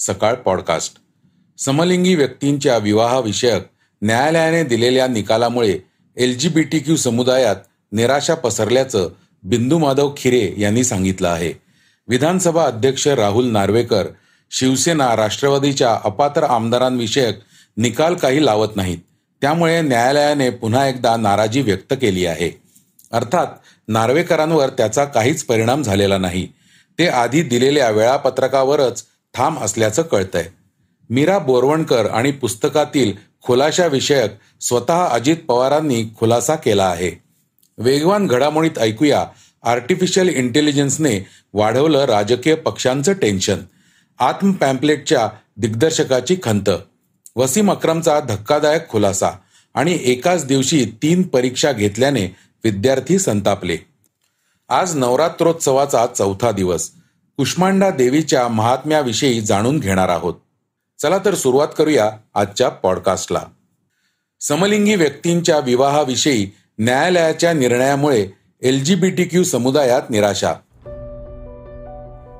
सकाळ पॉडकास्ट. समलिंगी व्यक्तींच्या विवाहाविषयक न्यायालयाने दिलेल्या निकालामुळे L G B T Q समुदायात निराशा पसरल्याचं बिंदू माधव खिरे यांनी सांगितलं आहे. विधानसभा अध्यक्ष राहुल नार्वेकर शिवसेना राष्ट्रवादीच्या अपात्र आमदारांविषयक निकाल काही लावत नाहीत. त्यामुळे न्यायालयाने पुन्हा एकदा नाराजी व्यक्त केली आहे. अर्थात नार्वेकरांवर त्याचा काहीच परिणाम झालेला नाही. ते आधी दिलेल्या वेळापत्रकावरच ठाम असल्याचं कळतंय. मीरा बोरवणकर आणि पुस्तकातील खुलाशाविषयक स्वतः अजित पवारांनी खुलासा केला आहे. वेगवान घडामोडीत ऐकूया. आर्टिफिशियल इंटेलिजन्सने वाढवलं राजकीय पक्षांचं टेन्शन. आत्म पॅम्पलेटच्या दिग्दर्शकाची खंत. वसीम अक्रमचा धक्कादायक खुलासा आणि एकाच दिवशी तीन परीक्षा घेतल्याने विद्यार्थी संतापले. आज नवरात्रोत्सवाचा चौथा दिवस. कुष्मांडा देवीच्या महात्म्याविषयी जाणून घेणार आहोत. चला तर सुरुवात करूया आजच्या पॉडकास्टला. समलिंगी व्यक्तींच्या विवाहाविषयी न्यायालयाच्या निर्णयामुळे L G B T Q समुदायात निराशा.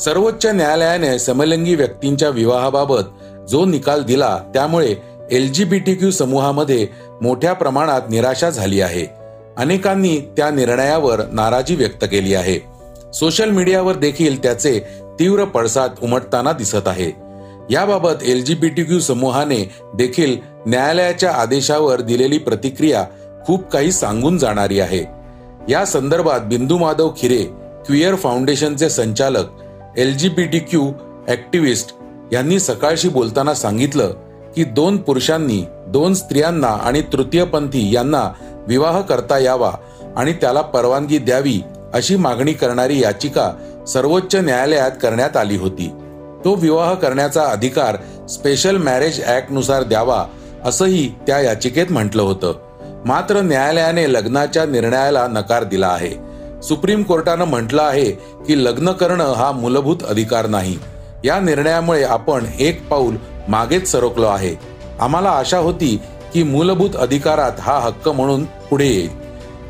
सर्वोच्च न्यायालयाने समलिंगी व्यक्तींच्या विवाहाबाबत जो निकाल दिला त्यामुळे L G B T Q समूहामध्ये मोठ्या प्रमाणात निराशा झाली आहे. अनेकांनी त्या निर्णयावर नाराजी व्यक्त केली आहे. सोशल मीडियावर देखील त्याचे तीव्र पडसाद उमटताना दिसत आहे. याबाबत L G B T Q समूहाने देखील न्यायालयाच्या आदेशावर दिलेली प्रतिक्रिया खूप काही सांगून जाणारी आहे. या संदर्भात बिंदू माधव खिरे क्विअर फाउंडेशनचे संचालक L G B T Q activist यांनी सकाळशी बोलताना सांगितलं की दोन पुरुषांनी दोन स्त्रियांना आणि तृतीयपंथी यांना विवाह करता यावा आणि त्याला परवानगी द्यावी अशी मागणी करणारी याचिका सर्वोच्च न्यायालयात करण्यात आली होती. तो विवाह करण्याचा अधिकार स्पेशल मॅरेज ऍक्टनुसार द्यावा असंही त्या याचिकेत म्हटलं होतं. मात्र न्यायालयाने लग्नाच्या निर्णयाला नकार दिला आहे. सुप्रीम कोर्टानं म्हटलं आहे की लग्न करणं हा मूलभूत अधिकार नाही. या निर्णयामुळे आपण एक पाऊल मागेच सरकलो आहे. आम्हाला आशा होती की मूलभूत अधिकारात हा हक्क म्हणून पुढे येईल.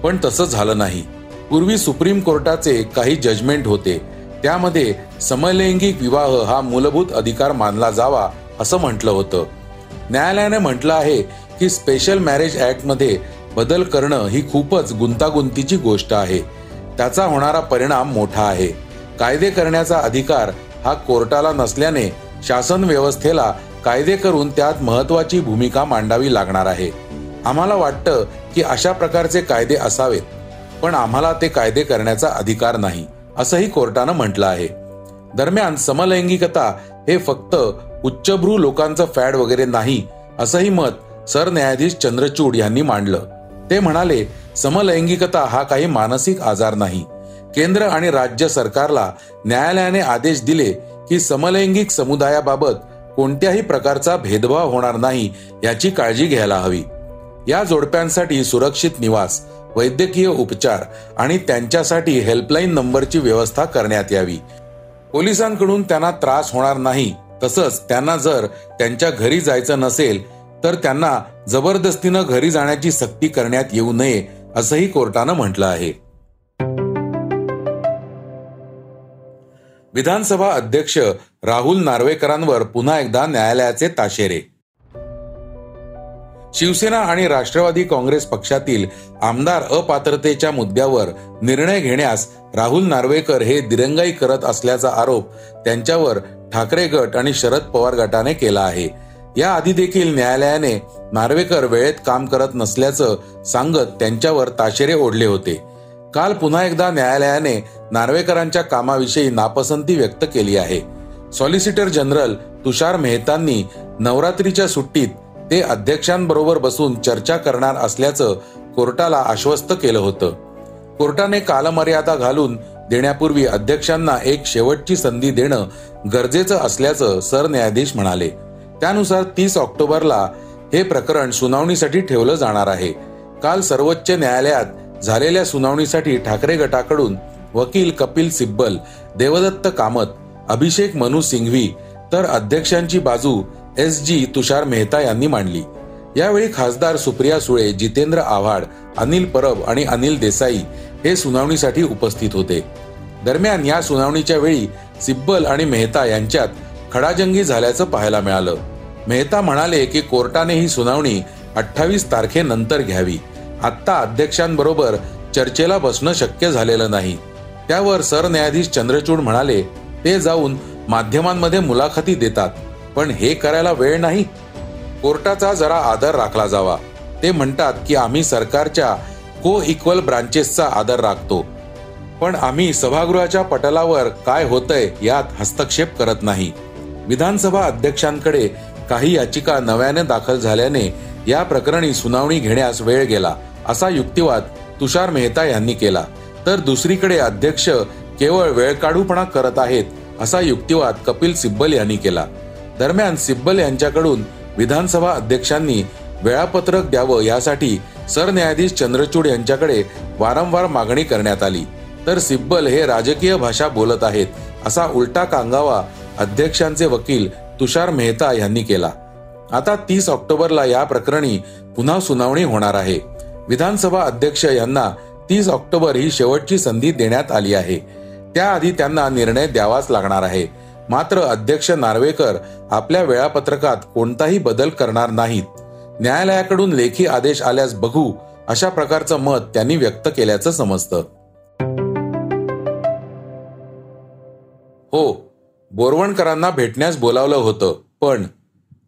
पण तसं झालं नाही. पूर्वी सुप्रीम कोर्टाचे काही जजमेंट होते. त्यामध्ये समलैंगिक विवाह हा मूलभूत अधिकार मानला जावा असं म्हटलं होतं. न्यायालयाने म्हटलं आहे की स्पेशल मॅरेज ॲक्टमध्ये बदल करणं ही खूपच गुंतागुंतीची गोष्ट आहे. त्याचा होणारा परिणाम मोठा आहे. कायदे करण्याचा अधिकार हा कोर्टाला नसल्याने शासन व्यवस्थेला कायदे करून त्यात महत्वाची भूमिका मांडावी लागणार आहे. आम्हाला वाटतं की अशा प्रकारचे कायदे असावेत. पण आम्हाला ते कायदे करण्याचा अधिकार नाही असंही कोर्टानं म्हटलं आहे. दरम्यान समलैंगिकता हे फक्त उच्चभ्रू लोकांचं फॅड वगैरे नाही असंही मत सरन्यायाधीश चंद्रचूड यांनी मांडलं. ते म्हणाले समलैंगिकता हा काही मानसिक आजार नाही. केंद्र आणि राज्य सरकारला न्यायालयाने आदेश दिले की समलैंगिक समुदायाबाबत कोणत्याही प्रकारचा भेदभाव होणार नाही याची काळजी घ्यायला हवी. या जोडप्यांसाठी सुरक्षित निवास वैद्यकीय उपचार आणि त्यांच्यासाठी हेल्पलाईन नंबरची व्यवस्था करण्यात यावी. पोलिसांकडून त्यांना त्रास होणार नाही. तसंच त्यांना जर त्यांच्या घरी जायचं नसेल तर त्यांना जबरदस्तीनं घरी जाण्याची सक्ती करण्यात येऊ नये असंही कोर्टानं म्हटलं आहे. विधानसभा अध्यक्ष राहुल नार्वेकरांवर पुन्हा एकदा न्यायालयाचे ताशेरे शिवसेना आणि राष्ट्रवादी काँग्रेस पक्षातील आमदार अपात्रतेच्या मुद्द्यावर निर्णय घेण्यास राहुल नार्वेकर हे दिरंगाई करत असल्याचा आरोप त्यांच्यावर ठाकरे गट आणि शरद पवार गटाने केला आहे. या आधी देखील न्यायालयाने नार्वेकर वेळेत काम करत नसल्याचं सांगत त्यांच्यावर ताशेरे ओढले होते. काल पुन्हा एकदा न्यायालयाने नार्वेकरांच्या कामाविषयी नापसंती व्यक्त केली आहे. सॉलिसिटर जनरल तुषार मेहतांनी नवरात्रीच्या सुट्टीत ते अध्यक्षांबरोबर बसून चर्चा करणार असल्याचं कोर्टाला आश्वस्त केलं होतं. कोर्टाने कालमर्यादा घालून देण्यापूर्वी अध्यक्षांना एक शेवटची संधी देणं गरजेचं असल्याचं सरन्यायाधीश म्हणाले. त्यानुसार तीस ऑक्टोबरला हे प्रकरण सुनावणीसाठी ठेवलं जाणार आहे. काल सर्वोच्च न्यायालयात झालेल्या सुनावणीसाठी ठाकरे गटाकडून वकील कपिल सिब्बल देवदत्त कामत अभिषेक मनु सिंघवी तर अध्यक्षांची बाजू एस जी तुषार मेहता यांनी मांडली. यावेळी खासदार सुप्रिया सुळे जितेंद्र आव्हाड अनिल परब आणि अनिल देसाई हे सुनावणीसाठी उपस्थित होते. दरम्यान या सुनावणीच्या वेळी सिब्बल आणि मेहता यांच्यात खडाजंगी झाल्याचं पाहायला मिळालं. मेहता म्हणाले की कोर्टाने ही सुनावणी अठ्ठावीस तारखेनंतर घ्यावी. आत्ता अध्यक्षांबरोबर चर्चेला बसणं शक्य झालेलं नाही. त्यावर सरन्यायाधीश चंद्रचूड म्हणाले ते जाऊन माध्यमांमध्ये मुलाखती देतात. पण हे करायला वेळ नाही. कोर्टाचा जरा आदर राखला जावा. ते म्हणतात की आम्ही सरकारच्या को इक्वल ब्रांचेसचा आदर राखतो. पण आम्ही सभागृहाच्या पटलावर काय होतंय यात हस्तक्षेप करत नाही. विधानसभा अध्यक्षांकडे काही याचिका नव्याने दाखल झाल्याने या प्रकरणी सुनावणी घेण्यास वेळ गेला असा युक्तिवाद तुषार मेहता यांनी केला. तर दुसरीकडे अध्यक्ष केवळ वेळकाढूपणा करत आहेत असा युक्तिवाद कपिल सिब्बल यांनी केला. दरम्यान सिब्बल यांच्याकडून विधानसभा अध्यक्षांनी वेळापत्रक द्यावं यासाठी सरन्यायाधीश चंद्रचूड यांच्याकडे वारंवार मागणी करण्यात आली. तर सिब्बल हे राजकीय भाषा बोलत आहेत असा उलटा कांगावा अध्यक्षांचे वकील तुषार मेहता यांनी केला. आता तीस ऑक्टोबरला या प्रकरणी पुन्हा सुनावणी होणार आहे. विधानसभा अध्यक्ष यांना तीस ऑक्टोबर ही शेवटची संधी देण्यात आली आहे. त्याआधी त्यांना निर्णय द्यावाच लागणार आहे. मात्र अध्यक्ष नार्वेकर आपल्या वेळापत्रकात कोणताही बदल करणार नाहीत. न्यायालयाकडून लेखी आदेश आल्यास बघू अशा प्रकारचं मत त्यांनी व्यक्त केल्याचं समजतं. हो बोरवणकरांना भेटण्यास बोलावलं होतं पण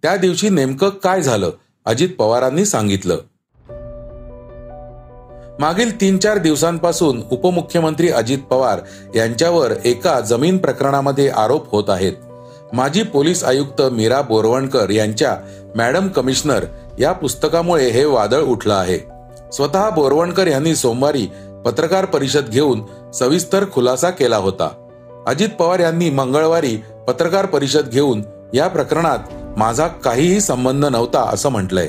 त्या दिवशी नेमकं काय झालं अजित पवारांनी सांगितलं. मागील तीन चार दिवसांपासून उपमुख्यमंत्री अजित पवार यांच्यावर एका जमीन प्रकरणामध्ये आरोप होत आहेत. माजी पोलीस आयुक्त मीरा बोरवणकर यांच्या मॅडम कमिशनर या पुस्तकामुळे हे वादळ उठलं आहे. स्वतः बोरवणकर यांनी सोमवारी पत्रकार परिषद घेऊन सविस्तर खुलासा केला होता. अजित पवार यांनी मंगळवारी पत्रकार परिषद घेऊन या प्रकरणात माझा काहीही संबंध नव्हता असं म्हटलंय.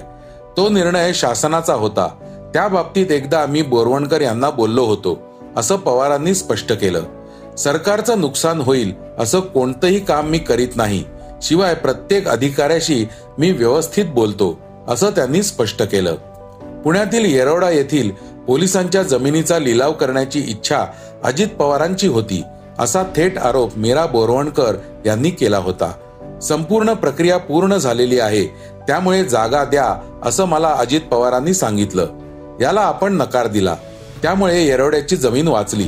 तो निर्णय शासनाचा होता. त्या बाबतीत एकदा मी बोरवणकर यांना बोललो होतो. असं पवारांनी स्पष्ट केलं. सरकारचं नुकसान होईल असं कोणतंही काम मी करीत नाही. शिवाय प्रत्येक अधिकाऱ्याशी मी व्यवस्थित बोलतो असं त्यांनी स्पष्ट केलं. पुण्यातील येरवडा येथील पोलिसांच्या जमिनीचा लिलाव करण्याची इच्छा अजित पवारांची होती असा थेट आरोप मीरा बोरवणकर यांनी केला होता. संपूर्ण प्रक्रिया पूर्ण झालेली आहे त्यामुळे जागा द्या असं मला अजित पवारांनी सांगितलं. याला आपण नकार दिला. त्यामुळे येरवड्याची जमीन वाचली.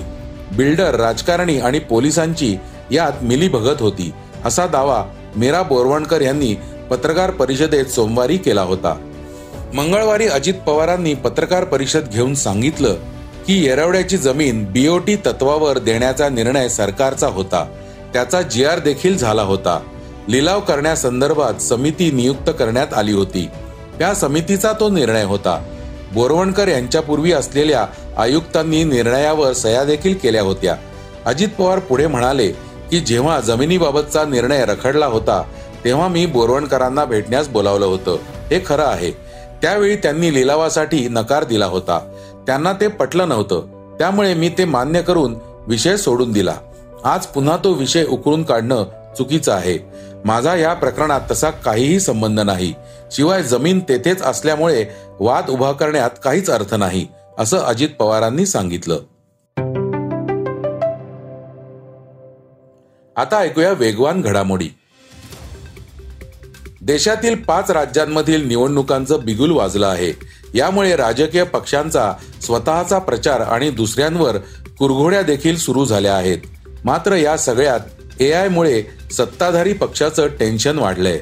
बिल्डर राजकारणी आणि पोलिसांची यात मिलीभगत होती. असा दावा मीरा बोरवणकर यांनी पत्रकार परिषदेत सोमवारी केला होता. मंगळवारी अजित पवारांनी पत्रकार परिषद घेऊन सांगितलं की येरवड्याची जमीन बीओटी तत्वावर देण्याचा निर्णय सरकारचा होता. त्याचा जी आर देखील झाला होता. लिलाव करण्यासंदर्भात समिती नियुक्त करण्यात आली होती. त्या समितीचा तो निर्णय होता. बोरवणकर यांच्यापूर्वी असलेल्या आयुक्तांनी निर्णयावर सह्या देखील केल्या होत्या. अजित पवार पुढे म्हणाले की जेव्हा जमिनीबाबतचा निर्णय रखडला होता तेव्हा मी बोरवणकरांना भेटण्यास बोलावलं होतं. हे खरं आहे. त्यावेळी त्यांनी लिलावासाठी नकार दिला होता. त्यांना ते पटलं नव्हतं. त्यामुळे मी ते मान्य करून विषय सोडून दिला. आज पुन्हा तो विषय उकळून काढणं चुकीचं आहे. माझा या प्रकरणात तसा काहीही संबंध नाही. शिवाय जमीन तेथेच असल्यामुळे वाद उभा करण्यात काहीच अर्थ नाही असं अजित पवारांनी सांगितलं. आता ऐकूया वेगवान घडामोडी. देशातील पाच राज्यांमधील निवडणुकांचं बिगुल वाजलं आहे. यामुळे राजकीय पक्षांचा स्वतःचा प्रचार आणि दुसऱ्यांवर कुरघोड्या देखील सुरू झाल्या आहेत. मात्र या सगळ्यात ए आयमुळे सत्ताधारी पक्षाचं टेन्शन वाढलंय.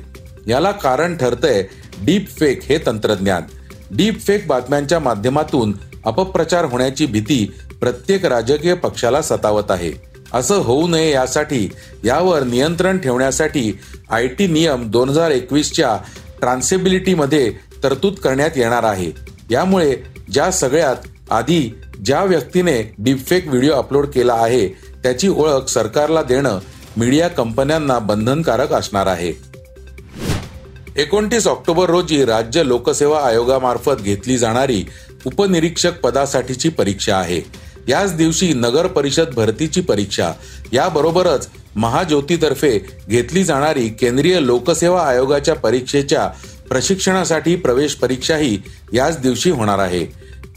याला कारण ठरतंय डीप फेक हे तंत्रज्ञान. डीप फेक बातम्यांच्या माध्यमातून अपप्रचार होण्याची भीती प्रत्येक राजकीय पक्षाला सतावत आहे. असं होऊ नये यासाठी यावर नियंत्रण ठेवण्यासाठी आय टी नियम दोन हजार एकवीसच्या ट्रान्सेबिलिटीमध्ये तरतूद करण्यात येणार आहे. यामुळे ज्या सगळ्यात आधी ज्या व्यक्तीने डीपफेक व्हिडिओ अपलोड केला आहे त्याची ओळख सरकारला देणं मीडिया कंपन्यांना बंधनकारक असणार आहे. एकोणतीस ऑक्टोबर रोजी राज्य लोकसेवा आयोगामार्फत घेतली जाणारी उपनिरीक्षक पदासाठीची परीक्षा आहे. याच दिवशी नगर परिषद भरतीची परीक्षा. याबरोबरच महाज्योतीतर्फे घेतली जाणारी केंद्रीय लोकसेवा आयोगाच्या परीक्षेच्या प्रशिक्षणासाठी प्रवेश परीक्षाही याच दिवशी होणार आहे.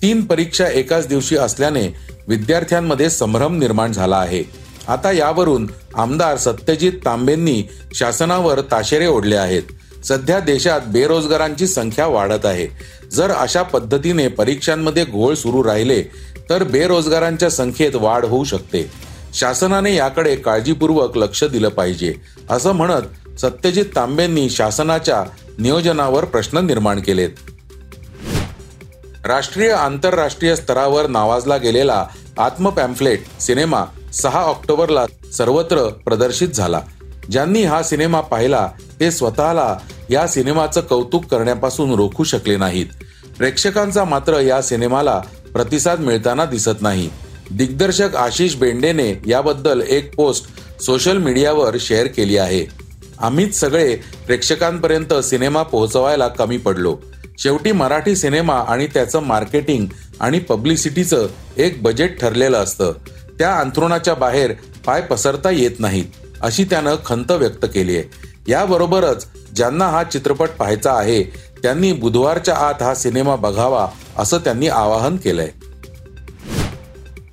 तीन परीक्षा एकाच दिवशी असल्याने विद्यार्थ्यांमध्ये संभ्रम निर्माण झाला आहे. आता यावरून आमदार सत्यजित तांबेंनी शासनावर ताशेरे ओढले आहेत. सध्या देशात बेरोजगारांची संख्या वाढत आहे. जर अशा पद्धतीने परीक्षांमध्ये घोळ सुरू राहिले तर बेरोजगारांच्या संख्येत वाढ होऊ शकते. शासनाने याकडे काळजीपूर्वक लक्ष दिलं पाहिजे असं म्हणत सत्यजित तांबेंनी शासनाच्या नियोजनावर प्रश्न निर्माण केलेत. राष्ट्रीय आंतरराष्ट्रीय स्तरावर नावाजला गेलेला आत्मपॅम्फलेट सिनेमा सहा ऑक्टोबरला सर्वत्र प्रदर्शित झाला. ज्यांनी हा सिनेमा पाहिला ते स्वतःला या सिनेमाचं कौतुक करण्यापासून रोखू शकले नाहीत. प्रेक्षकांचा मात्र या सिनेमाला प्रतिसाद मिळताना दिसत नाही. दिग्दर्शक आशिष बेंडेने याबद्दल एक पोस्ट सोशल मीडियावर शेअर केली आहे. आम्हीच सगळे प्रेक्षकांपर्यंत सिनेमा पोहोचवायला कमी पडलो. शेवटी मराठी सिनेमा आणि त्याचं मार्केटिंग आणि पब्लिसिटीचं एक बजेट ठरलेलं असतं. त्या अंथरुणाच्या बाहेर पाय पसरता येत नाहीत अशी त्यानं खंत व्यक्त केली आहे. याबरोबरच ज्यांना हा चित्रपट पाहायचा आहे त्यांनी बुधवारच्या आत हा सिनेमा बघावा असं त्यांनी आवाहन केलंय.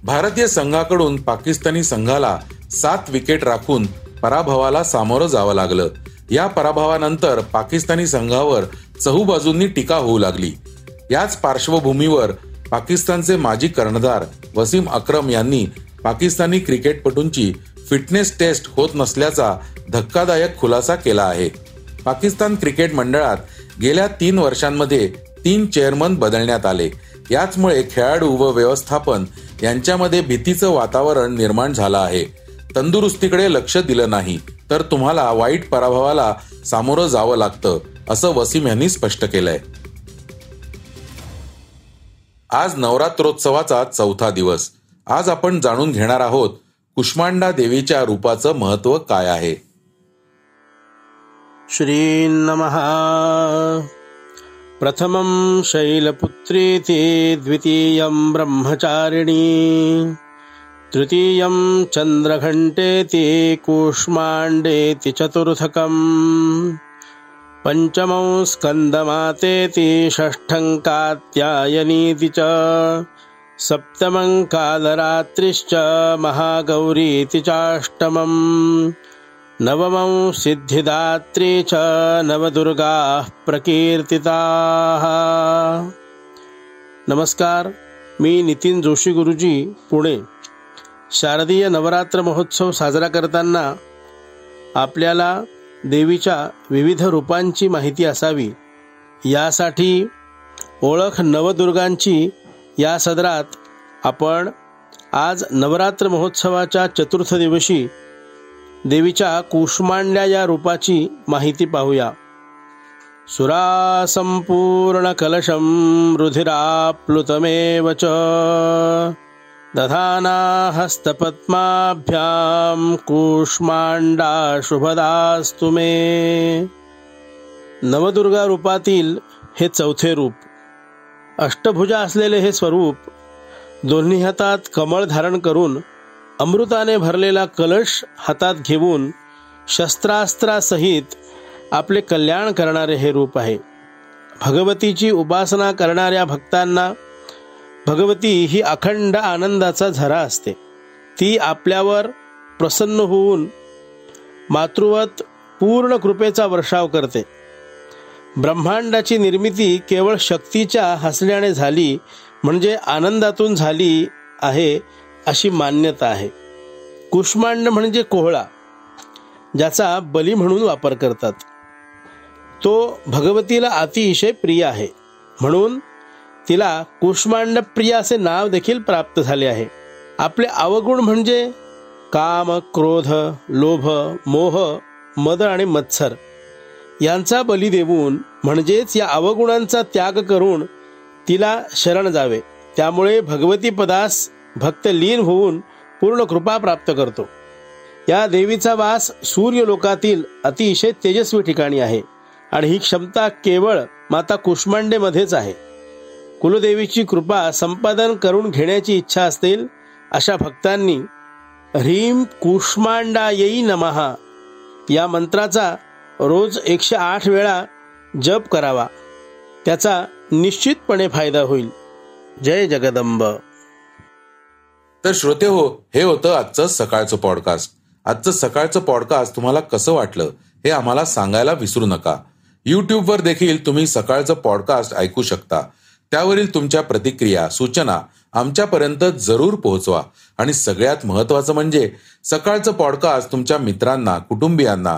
भारतीय संघाकडून पाकिस्तानी संघाला सात विकेट राखून पराभवाला सामोरं जावं लागलं. या पराभवानंतर पाकिस्तानी संघावर चहूबाजूंनी टीका होऊ लागली. याच पार्श्वभूमीवर पाकिस्तानचे माजी कर्णधार वसीम अक्रम यांनी पाकिस्तानी क्रिकेटपटूंची फिटनेस टेस्ट होत नसल्याचा धक्कादायक खुलासा केला आहे. पाकिस्तान क्रिकेट मंडळात गेल्या तीन वर्षांमध्ये तीन चेअरमन बदलण्यात आले. याचमुळे खेळाडू व व्यवस्थापन यांच्यामध्ये भीतीचं वातावरण निर्माण झालं आहे. तंदुरुस्तीकडे लक्ष दिलं नाही तर तुम्हाला वाईट पराभवाला सामोरं जावं लागतं असं वसीम यांनी स्पष्ट केलंय. आज नवरात्रोत्सवाचा चौथा दिवस. आज आपण जाणून घेणार आहोत कुष्मांडा देवीच्या रूपाचं महत्त्व काय आहे. श्रीन्नमः प्रथमं शैलपुत्रीति द्वितीयं ब्रह्मचारिणी तृतीयं चन्द्रघण्टेति कूष्माण्डेति चतुर्थकम् पञ्चमं स्कन्दमातेति षष्ठं कात्यायनीति च सप्तमं कालरात्रिश्च महागौरीति चाष्टमम्। नवमं सिद्धिदात्री च नवदुर्गाः प्रकीर्तिताः। नमस्कार मी नितीन जोशी गुरुजी पुणे। शारदीय नवरात्र महोत्सव साजरा करताना आपल्याला देवीच्या विविध रूपांची माहिती असावी यासाठी ओळख नवदुर्गांची या सदरात आपण आज नवरात्र महोत्सवाच्या चतुर्थ दिवशी देवीच्या कुष्मांड्या या रूपाची माहिती पाहूया. सुरा संपूर्ण कलशम रुधिराप्लुतमेव च. दधाना हस्तपद्माभ्याम कुष्मांडा शुभदास्तु मे. नवदुर्गा रूपातील हे चौथे रूप अष्टभुजा असलेले हे स्वरूप दोन्ही हातात कमळ धारण करून अमृताने भरलेला कलश हातात घेऊन शस्त्रास्त्रासहित आपले कल्याण करणारे हे रूप आहे. भगवतीची उपासना करणाऱ्या भक्तांना भगवती ही अखंड आनंदाचा झरा असते. ती आपल्यावर प्रसन्न होऊन मातृवत पूर्ण कृपेचा वर्षाव करते. ब्रह्मांडाची निर्मिती केवळ शक्तीच्या हसण्याने झाली म्हणजे आनंदातून झाली आहे अशी मान्यता आहे. कुष्मांड म्हणजे कोहळा ज्याचा बली म्हणून वापर करतात. तो भगवतीला अतिशय प्रिय आहे. म्हणून तिला कुष्मांड प्रिय असे नाव देखील प्राप्त झाले आहे. आपले अवगुण म्हणजे काम क्रोध लोभ मोह मद आणि मत्सर. यांचा बली देऊन म्हणजेच या अवगुणांचा त्याग करून तिला शरण जावे. त्यामुळे भगवती पदास भक्त लीन होऊन पूर्ण कृपा प्राप्त करतो. या देवीचा वास सूर्य लोकातील अतिशय तेजस्वी ठिकाणी आहे आणि ही क्षमता केवळ माता कुष्मांडेमध्येच आहे. कुलदेवीची कृपा संपादन करून घेण्याची इच्छा असतील अशा भक्तांनी ह्रीम कुष्मांडायी नमहा या मंत्राचा रोज एकशे आठ वेळा जप करावा. त्याचा निश्चितपणे फायदा होईल. जय जगदंब. तर श्रोते हो हे होतं आजचं सकाळचं पॉडकास्ट आजचं सकाळचं पॉडकास्ट तुम्हाला कसं वाटलं हे आम्हाला सांगायला विसरू नका. युट्यूबवर देखील तुम्ही सकाळचं पॉडकास्ट ऐकू शकता. त्यावरील तुमच्या प्रतिक्रिया सूचना आमच्यापर्यंत जरूर पोहोचवा. आणि सगळ्यात महत्वाचं म्हणजे सकाळचं पॉडकास्ट तुमच्या मित्रांना कुटुंबियांना